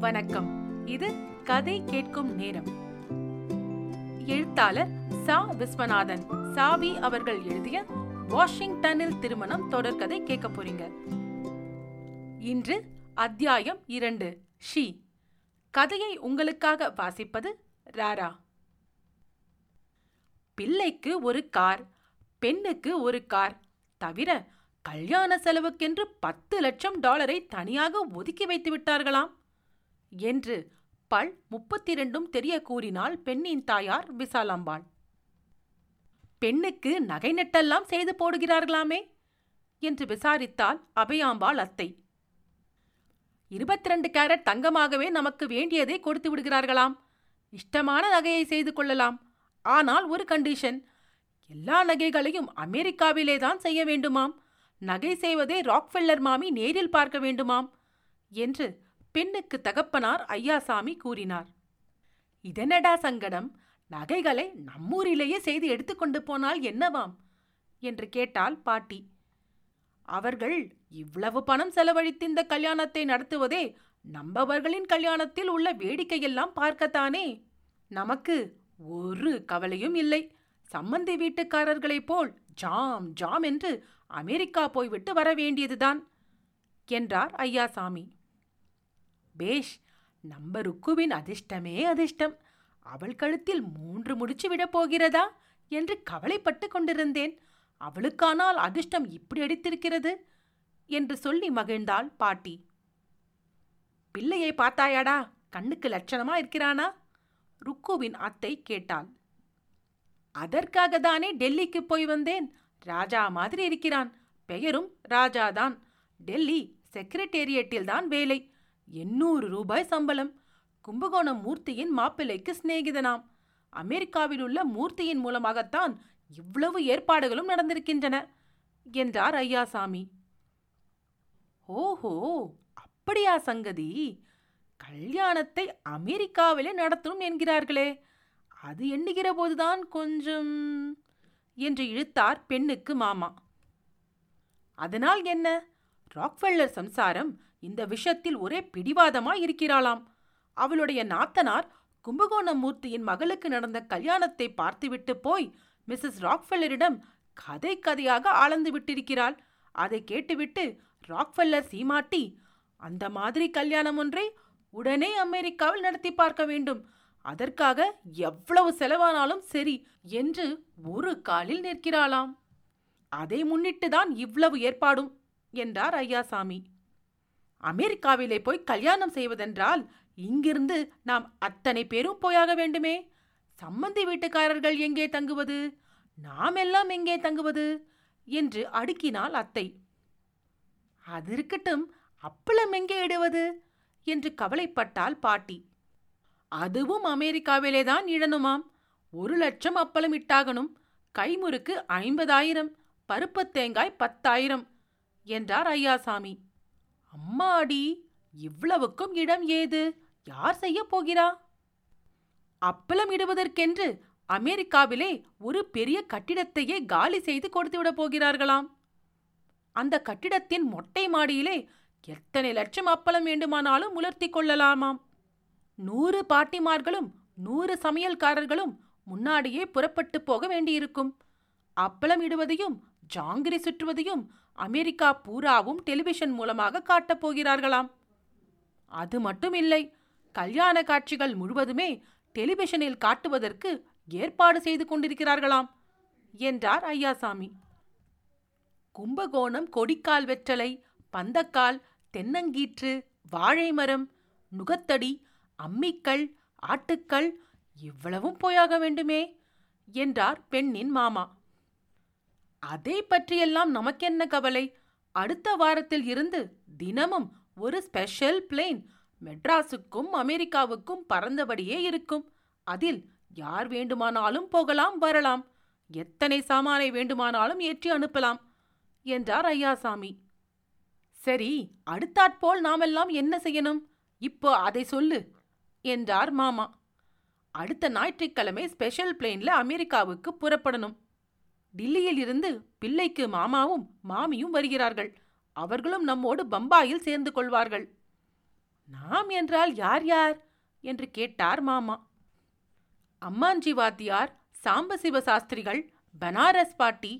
வணக்கம். இது கதை கேட்கும் நேரம். எழுத்தாளர் சா. விஸ்வநாதன். சாவி அவர்கள் எழுதிய வாஷிங்டனில் திருமணம் தொடர்கதை கேட்க போறீங்க. இன்று அத்தியாயம் இரண்டு. ஷி. கதையை உங்களுக்காக வாசிப்பது ராரா. பிள்ளைக்கு ஒரு கார் பெண்ணுக்கு ஒரு கார் தவிர கல்யாண செலவுக்கென்று பத்து லட்சம் டாலரை தனியாக ஒதுக்கி வைத்து விட்டார்களாம். என்று பல் முப்பத்திரண்டும் தெரிய கூறினாள் பெண்ணின் தாயார் விசாலாம்பாள். பெண்ணுக்கு நகை நெட்டெல்லாம் செய்து போடுகிறார்களாமே? என்று விசாரித்தாள் அபயாம்பாள் அத்தை. இருபத்தி ரெண்டு கேரட் தங்கமாகவே நமக்கு வேண்டியதை கொடுத்து விடுகிறார்களாம். இஷ்டமான நகையை செய்து கொள்ளலாம். ஆனால் ஒரு கண்டிஷன். எல்லா நகைகளையும் அமெரிக்காவிலே தான் செய்ய வேண்டுமாம். நகை செய்வதை ராக்ஃபெல்லர் மாமி நேரில் பார்க்க வேண்டுமாம். என்று பெண்ணுக்கு தகப்பனார் ஐயாசாமி கூறினார். இதனடா சங்கடம் நகைகளை நம்மூரிலேயே செய்து எடுத்துக்கொண்டு போனால் என்னவாம்? என்று கேட்டாள் பாட்டி. அவர்கள் இவ்வளவு பணம் செலவழித்து இந்த கல்யாணத்தை நடத்துவதே நம்பவர்களின் கல்யாணத்தில் உள்ள வேடிக்கையெல்லாம் பார்க்கத்தானே? நமக்கு ஒரு கவலையும் இல்லை. சம்மந்தி வீட்டுக்காரர்களைப் போல் ஜாம் ஜாம் என்று அமெரிக்கா போய்விட்டு வர வேண்டியதுதான் என்றார் ஐயாசாமி. பேஷ் நம்ம ருக்குவின் அதிர்ஷ்டமே அதிர்ஷ்டம். அவள் கழுத்தில் மூன்று முடிச்சு விடப் போகிறதா என்று கவலைப்பட்டு கொண்டிருந்தேன். அவளுக்கானால் அதிர்ஷ்டம் இப்படி அடித்திருக்கிறது என்று சொல்லி மகிழ்ந்தாள் பாட்டி. பிள்ளையை பார்த்தாயாடா கண்ணுக்கு லட்சணமா இருக்கிறானா? ருக்குவின் அத்தை கேட்டாள். அதற்காக தானே டெல்லிக்கு போய் வந்தேன். ராஜா மாதிரி இருக்கிறான். பெயரும் ராஜாதான். டெல்லி செக்ரட்டேரியட்டில் தான் வேலை. எண்ணூறு ரூபாய் சம்பளம். கும்பகோணம் மூர்த்தியின் மாப்பிள்ளைக்கு சிநேகிதனாம். அமெரிக்காவில் உள்ள மூர்த்தியின் மூலமாகத்தான் இவ்வளவு ஏற்பாடுகளும் நடந்திருக்கின்றன என்றார் ஐயாசாமி. ஓஹோ அப்படியா சங்கதி? கல்யாணத்தை அமெரிக்காவிலே நடத்தணும் என்கிறார்களே அது எண்ணுகிற போதுதான் கொஞ்சம் என்று இழுத்தார் பெண்ணுக்கு மாமா. அதனால் என்ன? ராக்ஃபெல்லர் சம்சாரம் இந்த விஷயத்தில் ஒரே பிடிவாதமாய் இருக்கிறாளாம். அவளுடைய நாத்தனார் கும்பகோணமூர்த்தியின் மகளுக்கு நடந்த கல்யாணத்தை பார்த்துவிட்டு போய் மிஸ்ஸஸ் ராக்ஃபெல்லரிடம் கதை கதையாக ஆளந்து விட்டிருக்கிறாள். அதை கேட்டுவிட்டு ராக்ஃபெல்லர் சீமாட்டி அந்த மாதிரி கல்யாணம் ஒன்றை உடனே அமெரிக்காவில் நடத்தி பார்க்க வேண்டும். அதற்காக எவ்வளவு செலவானாலும் சரி என்று ஒரு காலில் நிற்கிறாளாம். அதை முன்னிட்டுதான் இவ்வளவு ஏற்பாடும் என்றார் ஐயாசாமி அமெரிக்காவிலே போய் கல்யாணம் செய்வதென்றால் இங்கிருந்து நாம் அத்தனை பேரும் போயாக வேண்டுமே? சம்மந்தி வீட்டுக்காரர்கள் எங்கே தங்குவது? நாம் எல்லாம் எங்கே தங்குவது? என்று அடுக்கினாள் அத்தை. அது இருக்கட்டும் அப்பளம் எங்கே இடுவது? என்று கவலைப்பட்டாள் பாட்டி. அதுவும் அமெரிக்காவிலே தான் இடணுமாம். ஒரு லட்சம் அப்பளம் இட்டாகணும். கைமுறுக்கு ஐம்பதாயிரம் பருப்பு தேங்காய் பத்தாயிரம் என்றார் ஐயாசாமி அம்மாடி இவ்வளவுக்கும் இடம் ஏது? யார் செய்ய போகிறா? அப்பளம் இடுவதற்கென்று அமெரிக்காவிலே ஒரு பெரிய கட்டிடத்தையே காலி செய்து கொடுத்துவிட போகிறார்களாம். அந்த கட்டிடத்தின் மொட்டை மாடியிலே எத்தனை லட்சம் அப்பளம் வேண்டுமானாலும் உலர்த்தி கொள்ளலாமாம். நூறு பாட்டிமார்களும் நூறு சமையல்காரர்களும் முன்னாடியே புறப்பட்டு போக வேண்டியிருக்கும். அப்பளம் இடுவதையும் ஜாங்கிரி சுற்றுவதையும் அமெரிக்கா பூராவும் டெலிவிஷன் மூலமாக காட்டப் போகிறார்களாம். அது மட்டும் இல்லை கல்யாண காட்சிகள் முழுவதுமே டெலிவிஷனில் காட்டுவதற்கு ஏற்பாடு செய்து கொண்டிருக்கிறார்களாம் என்றார் ஐயாசாமி. கும்பகோணம் கொடிக்கால் வெற்றலை பந்தக்கால் தென்னங்கீற்று வாழைமரம் நுகத்தடி அம்மிக்கல் ஆட்டுக்கள் இவ்வளவும் போயாக வேண்டுமே என்றார் பெண்ணின் மாமா. அதை பற்றியெல்லாம் நமக்கென்ன கவலை? அடுத்த வாரத்தில் இருந்து தினமும் ஒரு ஸ்பெஷல் பிளேன் மெட்ராஸுக்கும் அமெரிக்காவுக்கும் பறந்தபடியே இருக்கும். அதில் யார் வேண்டுமானாலும் போகலாம் வரலாம். எத்தனை சாமானை வேண்டுமானாலும் ஏற்றி அனுப்பலாம் என்றார் ஐயாசாமி. சரி அடுத்தாற்போல் நாமெல்லாம் என்ன செய்யணும்? இப்போ அதை சொல்லு என்றார் மாமா. அடுத்த ஞாயிற்றுக்கிழமை ஸ்பெஷல் பிளேன்ல அமெரிக்காவுக்கு புறப்படணும். டில்லியில் இருந்து பிள்ளைக்கு மாமாவும் மாமியும் வருகிறார்கள். அவர்களும் நம்மோடு பம்பாயில் சேர்ந்து கொள்வார்கள். நாம் என்றால் யார் யார்? என்று கேட்டார் மாமா. அம்மாஞ்சி வாத்தியார் சாம்பசிவ சாஸ்திரிகள் பனாரஸ் பாட்டி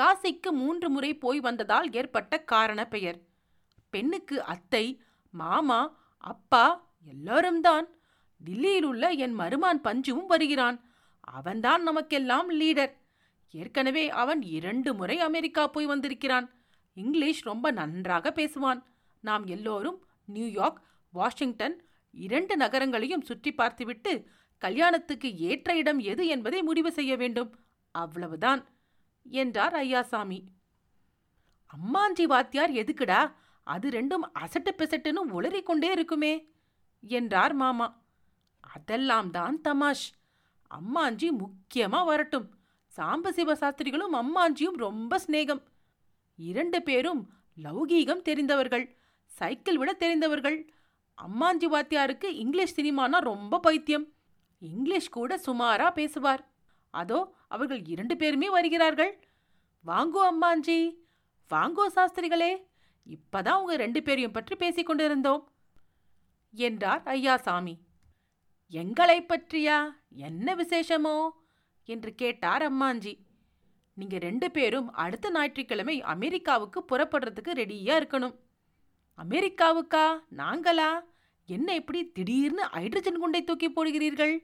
காசிக்கு மூன்று முறை போய் வந்ததால் ஏற்பட்ட காரண பெயர். பெண்ணுக்கு அத்தை மாமா அப்பா எல்லாரும் தான். உள்ள என் மருமான் பஞ்சுவும் வருகிறான். அவன்தான் நமக்கெல்லாம் லீடர். ஏற்கனவே அவன் இரண்டு முறை அமெரிக்கா போய் வந்திருக்கிறான். இங்கிலீஷ் ரொம்ப நன்றாக பேசுவான். நாம் எல்லோரும் நியூயார்க் வாஷிங்டன் இரண்டு நகரங்களையும் சுற்றி பார்த்துவிட்டு கல்யாணத்துக்கு ஏற்ற இடம் எது என்பதை முடிவு செய்ய வேண்டும். அவ்வளவுதான் என்றார் ஐயாசாமி. அம்மாஞ்சி வாத்தியார் எதுக்குடா? அது ரெண்டும் அசட்டு பிசட்டுன்னு உளறிக்கொண்டே இருக்குமே என்றார் மாமா. அதெல்லாம் தான் தமாஷ். அம்மாஞ்சி முக்கியமா வரட்டும். சாம்பசிவ சாஸ்திரிகளும் அம்மாஞ்சியும் ரொம்ப சிநேகம். இரண்டு பேரும் லௌகீகம் தெரிந்தவர்கள் சைக்கிள் விட தெரிந்தவர்கள். அம்மாஞ்சி வாத்தியாருக்கு இங்கிலீஷ் சினிமானா ரொம்ப பைத்தியம். இங்கிலீஷ் கூட சுமாரா பேசுவார். அதோ அவர்கள் இரண்டு பேருமே வருகிறார்கள். வாங்கோ அம்மாஞ்சி வாங்கோ சாஸ்திரிகளே இப்பதான் உங்க ரெண்டு பேரையும் பற்றி பேசிக் கொண்டிருந்தோம் என்றார் ஐயாசாமி எங்களை பற்றியா? என்ன விசேஷமோ? என்று கேட்டார் அம்மாஞ்சி. நீங்க ரெண்டு பேரும் அடுத்த ஞாயிற்றுக்கிழமை அமெரிக்காவுக்கு புறப்படுறதுக்கு ரெடியா இருக்கணும். அமெரிக்காவுக்கா? நாங்களா? என்ன இப்படி திடீர்னு ஹைட்ரஜன் குண்டை தூக்கி போடுகிறீர்கள்?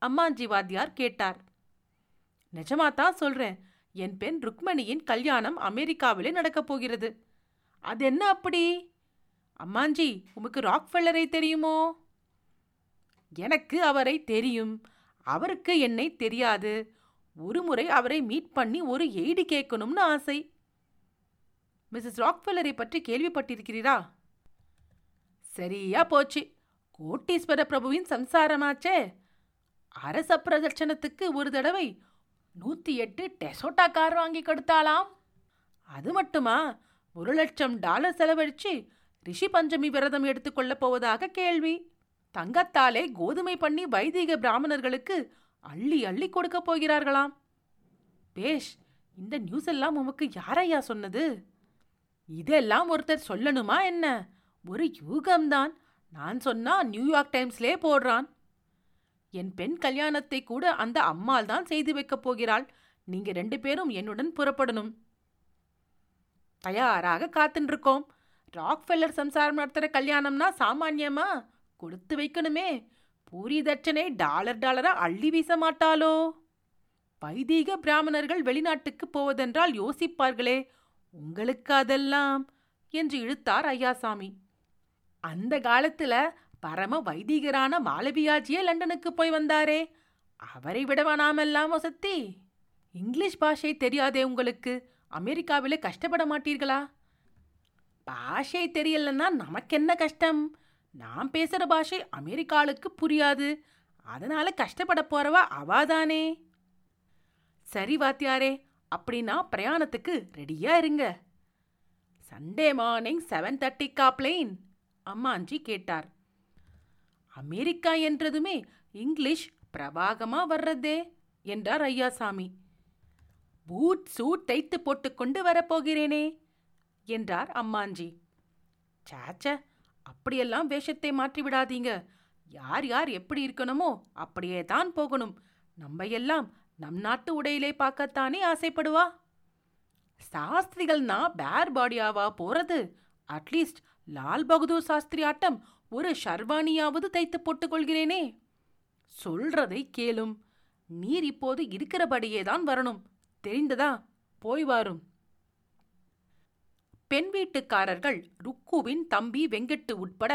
அம்மாஞ்சி வாத்தியார் கேட்டார். நிஜமா தான் சொல்றேன். என் பெண் ருக்மணியின் கல்யாணம் அமெரிக்காவிலே நடக்கப் போகிறது. அது என்ன அப்படி? அம்மாஞ்சி உமக்கு ராக்ஃபெல்லரை தெரியுமோ? எனக்கு அவரை தெரியும். அவருக்கு என்னை தெரியாது. ஒரு முறை அவரை மீட் பண்ணி ஒரு எய்டு கேட்கணும்னு ஆசை. மிஸ்ஸஸ் ராக்ஃபெல்லரை பற்றி கேள்விப்பட்டிருக்கிறீரா? சரியா போச்சு. கோட்டீஸ்வர பிரபுவின் சம்சாரமாச்சே. அரச பிரதட்சணத்துக்கு ஒரு தடவை நூற்றி எட்டு டெசோட்டா கார் வாங்கி கொடுத்தாளாம். அது மட்டுமா? ஒரு லட்சம் டாலர் செலவழிச்சு ரிஷி பஞ்சமி விரதம் எடுத்துக்கொள்ளப் போவதாக கேள்வி. தங்கத்தாலே கோதுமை பண்ணி வைதிக பிராமணர்களுக்கு அள்ளி அள்ளி கொடுக்க போகிறார்களாம். பேஷ் இந்த நியூஸ் எல்லாம் உமக்கு யாரையா சொன்னது? இதெல்லாம் ஒருத்தர் சொல்லணுமா என்ன? ஒரு யூகம்தான். நான் சொன்னா நியூயார்க் டைம்ஸ்லே போடுறான். என் பெண் கல்யாணத்தை கூட அந்த அம்மாள் தான் செய்து வைக்கப் போகிறாள். நீங்க ரெண்டு பேரும் என்னுடன் புறப்படணும். தயாராக காத்துருக்கோம் ராக்ஃபெல்லர் சம்சாரம் நடத்துகிற கல்யாணம்னா சாமானியமா? கொடுத்து வைக்கணுமே. பூரி தட்சனை டாலர் டாலரா அள்ளி வீச மாட்டாளோ வைதீக பிராமணர்கள் வெளிநாட்டுக்கு போவதென்றால் யோசிப்பார்களே உங்களுக்கு அதெல்லாம்? என்று இழுத்தார் ஐயாசாமி. அந்த காலத்துல பரம வைதீகரான மாலவியாஜியே லண்டனுக்கு போய் வந்தாரே. அவரை விடவா நாமெல்லாம் வசத்தி? இங்கிலீஷ் பாஷை தெரியாதே உங்களுக்கு. அமெரிக்காவிலே கஷ்டப்பட மாட்டீர்களா? பாஷை தெரியலன்னா நமக்கென்ன கஷ்டம்? நான் பேசுற பாஷை அமெரிக்காளுக்கு புரியாது. அதனால கஷ்டப்பட போறவா அவாதானே சரி வாத்தியாரே அப்படின்னா பிரயாணத்துக்கு ரெடியா இருங்க. சண்டே மார்னிங் செவன் தேர்ட்டிக்கா பிளெயின் அம்மாஞ்சி கேட்டார். அமெரிக்கா என்றதுமே இங்கிலீஷ் பிரபாகமா வர்றதே என்றார் ஐயாசாமி. பூட் சூட் தைத்து போட்டுக்கொண்டு வரப்போகிறேனே என்றார் அம்மாஞ்சி. சாச்சா அப்படியெல்லாம் வேஷத்தை மாற்றி விடாதீங்க. யார் யார் எப்படி இருக்கணுமோ அப்படியே தான் போகணும். நம்ம எல்லாம் நம் நாட்டு உடையிலே பார்க்கத்தானே ஆசைப்படுவா? சாஸ்திரிகள்னா பேர் பாடியாவா போறது? அட்லீஸ்ட் லால் பகதூர் சாஸ்திரி ஆட்டம் ஒரு ஷர்வானியாவது தைத்து போட்டுக் கொள்கிறேனே. சொல்றதை கேளும். நீர் இப்போது இருக்கிறபடியே தான் வரணும். தெரிந்ததா? போய் வாரும். பெண் வீட்டுக்காரர்கள் ருக்குவின் தம்பி வெங்கட்டு உட்பட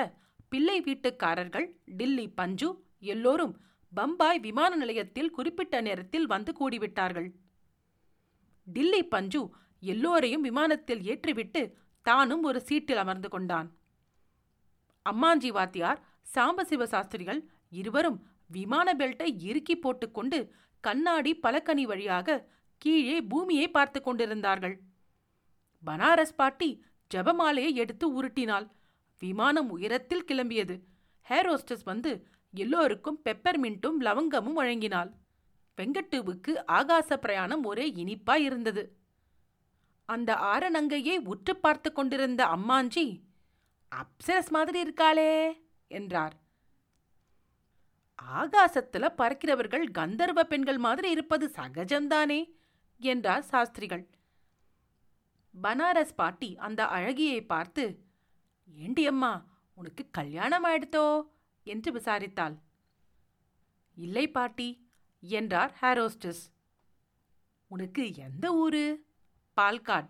பிள்ளை வீட்டுக்காரர்கள் டில்லி பஞ்சு எல்லோரும் பம்பாய் விமான நிலையத்தில் குறிப்பிட்ட நேரத்தில் வந்து கூடிவிட்டார்கள். டில்லி பஞ்சு எல்லோரையும் விமானத்தில் ஏற்றிவிட்டு தானும் ஒரு சீட்டில் அமர்ந்து கொண்டான். அம்மாஞ்சி வாத்தியார் சாம்பசிவ சாஸ்திரிகள் இருவரும் விமான பெல்ட்டை இறுக்கி போட்டுக்கொண்டு கண்ணாடி பலக்கனி வழியாக கீழே பூமியை பார்த்து கொண்டிருந்தார்கள். பனாரஸ் பாட்டி ஜபமாலையை எடுத்து உருட்டினாள். விமானம் உயரத்தில் கிளம்பியது. ஹேரோஸ்டஸ் வந்து எல்லோருக்கும் பெப்பர்மின்ட்டும் லவங்கமும் வழங்கினாள். வெங்கட்டுவுக்கு ஆகாச பிரயாணம் ஒரே இனிப்பாய் இருந்தது. அந்த ஆரணங்கையை உற்று பார்த்து கொண்டிருந்த அம்மாஞ்சி அப்சரஸ் மாதிரி இருக்காளே என்றார். ஆகாசத்துல பறக்கிறவர்கள் கந்தர்வ பெண்கள் மாதிரி இருப்பது சகஜம்தானே என்றார் சாஸ்திரிகள். பனாரஸ் பாட்டி அந்த அழகியை பார்த்து ஏண்டி அம்மா உனக்கு கல்யாணம் ஆயிடுத்தோ? என்று விசாரித்தாள். இல்லை பாட்டி என்றார் ஹாரோஸ்டஸ். உனக்கு எந்த ஊரு? பால்காட்.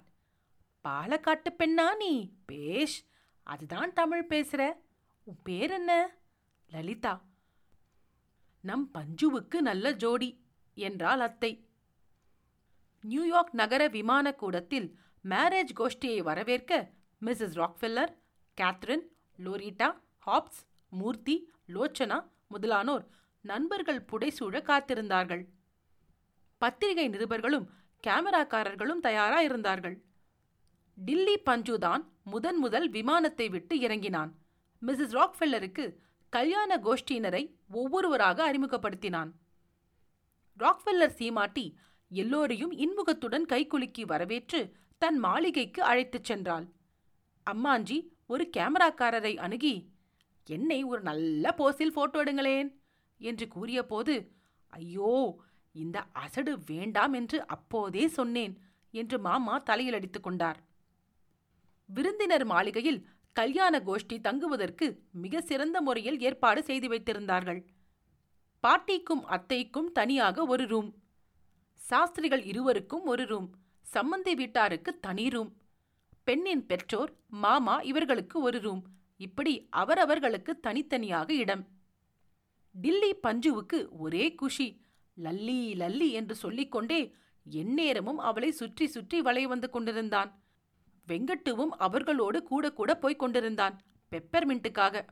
பாலக்காட்டு பெண்ணா நீ? பேஷ் அதுதான் தமிழ் பேசுற. உன் பேர் என்ன? லலிதா. நம் பஞ்சுவுக்கு நல்ல ஜோடி என்றாள் அத்தை. நியூயார்க் நகர விமான கூடத்தில் மேரேஜ் கோஷ்டியை வரவேற்க Mrs Rockefeller Katherine Loretta Hobbs Murthy Lochana முதலானோர் நண்பர்கள் புடைசூழ காத்திருந்தார்கள். பத்திரிகை நிருபர்களும் கேமராக்காரர்களும் தயாரா இருந்தார்கள். டில்லி பஞ்சுதான் முதன் முதல் விமானத்தை விட்டு இறங்கினான். மிஸ்ஸஸ் ராக்ஃபெல்லருக்கு கல்யாண கோஷ்டியினரை ஒவ்வொருவராக அறிமுகப்படுத்தினான். ராக்ஃபெல்லர் சீமாட்டி எல்லோரையும் இன்முகத்துடன் கைகுலுக்கி வரவேற்று தன் மாளிகைக்கு அழைத்துச் சென்றாள். அம்மாஞ்சி ஒரு கேமராக்காரரை அணுகி என்னை ஒரு நல்ல போஸில் போட்டோ எடுங்களேன் என்று கூறியபோது ஐயோ இந்த அசடு வேண்டாம் என்று அப்போதே சொன்னேன் என்று மாமா தலையில் அடித்துக் கொண்டார். விருந்தினர் மாளிகையில் கல்யாண கோஷ்டி தங்குவதற்கு மிக சிறந்த முறையில் ஏற்பாடு செய்து வைத்திருந்தார்கள். பாட்டிக்கும் அத்தைக்கும் தனியாக ஒரு ரூம் சாஸ்திரிகள் இருவருக்கும் ஒரு ரூம் சம்மந்தி வீட்டாருக்கு தனி ரூம். பெண்ணின் பெற்றோர் மாமா இவர்களுக்கு ஒரு ரூம். இப்படி அவரவர்களுக்கு தனித்தனியாக இடம். டில்லி பஞ்சுவுக்கு ஒரே குஷி. லல்லி லல்லி என்று சொல்லிக்கொண்டே எந்நேரமும் அவளை சுற்றி சுற்றி வளைய வந்து கொண்டிருந்தான். வெங்கட்டுவும் அவர்களோடு கூட கூட போய்க் கொண்டிருந்தான் பெப்பர்மின்ட்டுக்காக.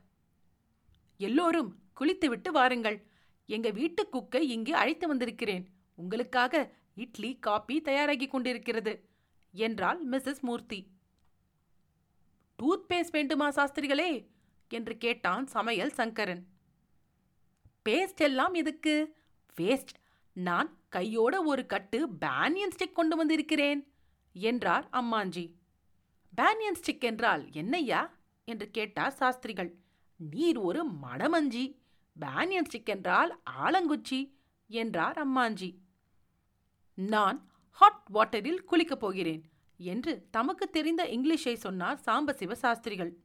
எல்லோரும் குளித்துவிட்டு வாருங்கள். எங்க வீட்டு குக்கை இங்கே அழைத்து வந்திருக்கிறேன். உங்களுக்காக இட்லி காபி தயாராகி கொண்டிருக்கிறது என்றாள் மிஸ்ஸஸ் மூர்த்தி. டூத் பேஸ்ட் வேண்டுமா சாஸ்திரிகளே? என்று கேட்டான் சமையல் சங்கரன். பேஸ்ட் எல்லாம் எதுக்கு? வேஸ்ட் நான் கையோட ஒரு கட்டு பேனியன் ஸ்டிக் கொண்டு வந்திருக்கிறேன் என்றார் அம்மாஞ்சி. பேனியன் ஸ்டிக் என்றால் என்னையா என்று கேட்டார் சாஸ்திரிகள். நீர் ஒரு மடமஞ்சி பேனியன் ஸ்டிக் என்றால் ஆலங்குச்சி என்றார் அம்மாஞ்சி. நான் ஹாட் வாட்டரில் குளிக்கப் போகிறேன் என்று தமக்கு தெரிந்த இங்கிலீஷை சொன்னார் சாம்பசிவ சாஸ்திரிகள்.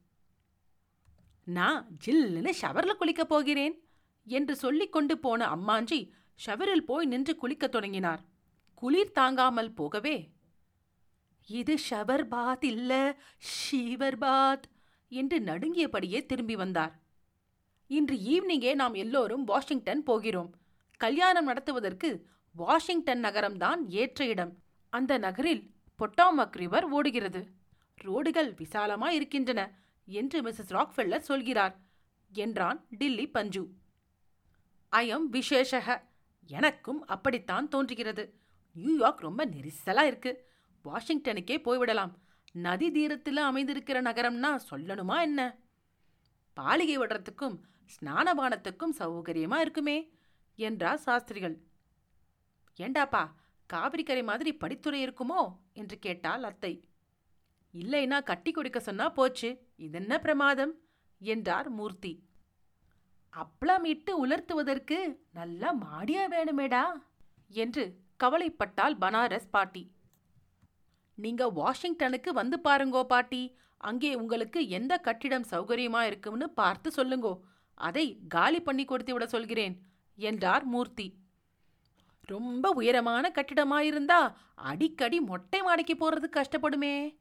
நான் ஜில்லுன்னு ஷவர்ல குளிக்கப் போகிறேன் என்று சொல்லிக் கொண்டு போன அம்மாஞ்சி ஷவரில் போய் நின்று குளிக்கத் தொடங்கினார். குளிர் தாங்காமல் போகவே இது ஷவர் பாத் இல்ல ஷீவர் பாத் என்று நடுங்கியபடியே திரும்பி வந்தார். இன்று ஈவினிங்கே நாம் எல்லோரும் வாஷிங்டன் போகிறோம். கல்யாணம் நடத்துவதற்கு வாஷிங்டன் நகரம்தான் ஏற்ற இடம். அந்த நகரில் பொட்டாமக் ரிவர் ஓடுகிறது. ரோடுகள் விசாலமா இருக்கின்றன என்று மிஸ்ஸஸ் ராக்ஃபெல்லர் சொல்கிறார் என்றான் டில்லி பஞ்சு. ஐயம் விசேஷக. எனக்கும் அப்படித்தான் தோன்றுகிறது. நியூயார்க் ரொம்ப நெரிசலா இருக்கு. வாஷிங்டனுக்கே போய்விடலாம். நதி தீரத்தில் அமைந்திருக்கிற நகரம்னா சொல்லணுமா என்ன? பாலிகை விடுறதுக்கும் ஸ்நானபானத்துக்கும் சௌகரியமா இருக்குமே என்றார் சாஸ்திரிகள். ஏண்டாப்பா காவிரிக்கரை மாதிரி படித்துறை இருக்குமோ? என்று கேட்டாள் அத்தை. இல்லைனா கட்டி கொடுக்க சொன்னா போச்சு இதென்ன பிரமாதம்? என்றார் மூர்த்தி. அப்பளம் இட்டு உலர்த்துவதற்கு நல்லா மாடியா வேணுமேடா? என்று கவலைப்பட்டாள் பனாரஸ் பாட்டி. நீங்க வாஷிங்டனுக்கு வந்து பாருங்கோ பாட்டி அங்கே உங்களுக்கு எந்த கட்டிடம் சௌகரியமா இருக்கும்னு பார்த்து சொல்லுங்கோ. அதை காலி பண்ணி கொடுத்து விட சொல்கிறேன் என்றார் மூர்த்தி. ரொம்ப உயரமான கட்டிடமாயிருந்தா அடிக்கடி மொட்டை மாடிக்கு போறது கஷ்டப்படுமே.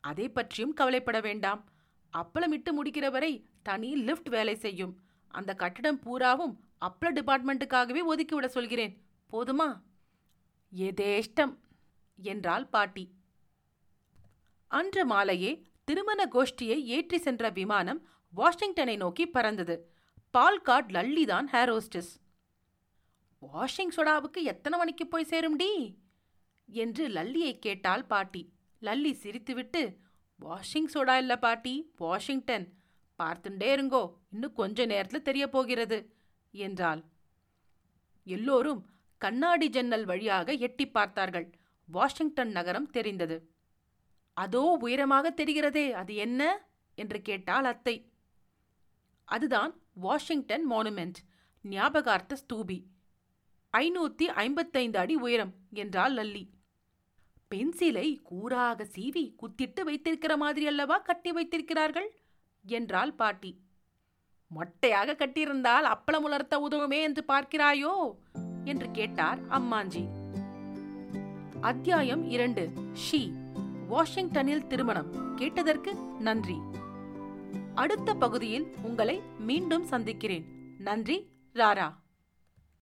அதை பற்றியும் கவலைப்பட வேண்டாம். அப்பளமிட்டு முடிக்கிற வரை தனி லிஃப்ட் வேலை செய்யும். அந்த கட்டிடம் பூராவும் அப்பள டிபார்ட்மெண்ட்டுக்காகவே ஒதுக்கிவிட சொல்கிறேன். போதுமா? எதேஷ்டம்! என்றாள் பாட்டி. அன்று மாலையே திருமண கோஷ்டியை ஏற்றி சென்ற விமானம் வாஷிங்டனை நோக்கி பறந்தது. பால்காட் லல்லிதான் ஹேரோஸ்டஸ் வாஷிங் சோடாவுக்கு எத்தனை மணிக்கு போய் சேரும்டி என்று லல்லியை கேட்டாள் பாட்டி. லல்லி சிரித்துவிட்டு வாஷிங் சோடா இல்ல பாட்டி வாஷிங்டன். பார்த்துட்டே இருங்கோ இன்னும் கொஞ்ச நேரத்துல தெரிய போகிறது என்றாள். எல்லோரும் கண்ணாடி ஜன்னல் வழியாக எட்டி பார்த்தார்கள். வாஷிங்டன் நகரம் தெரிந்தது. அதோ உயரமாக தெரிகிறதே அது என்ன? என்று கேட்டாள் அத்தை. அதுதான் வாஷிங்டன் மானுமெண்ட் ஞாபகார்த்த ஸ்தூபி. ஐநூத்தி ஐம்பத்தைந்து அடி உயரம் என்றாள் லல்லி. பென்சிலை கூறாக சீவி குத்திட்டு வைத்திருக்கிற மாதிரி அல்லவா கட்டி வைத்திருக்கிறார்கள்? என்றாள் பாட்டி. மொட்டையாக கட்டியிருந்தால் அப்பளம் உலர்த்த உதவுமே என்று பார்க்கிறாயோ? என்று கேட்டார் அம்மாஞ்சி. அத்தியாயம் இரண்டு. ஷி. வாஷிங்டனில் திருமணம். கேட்டதற்கு நன்றி. அடுத்த பகுதியில் உங்களை மீண்டும் சந்திக்கிறேன். நன்றி ராரா.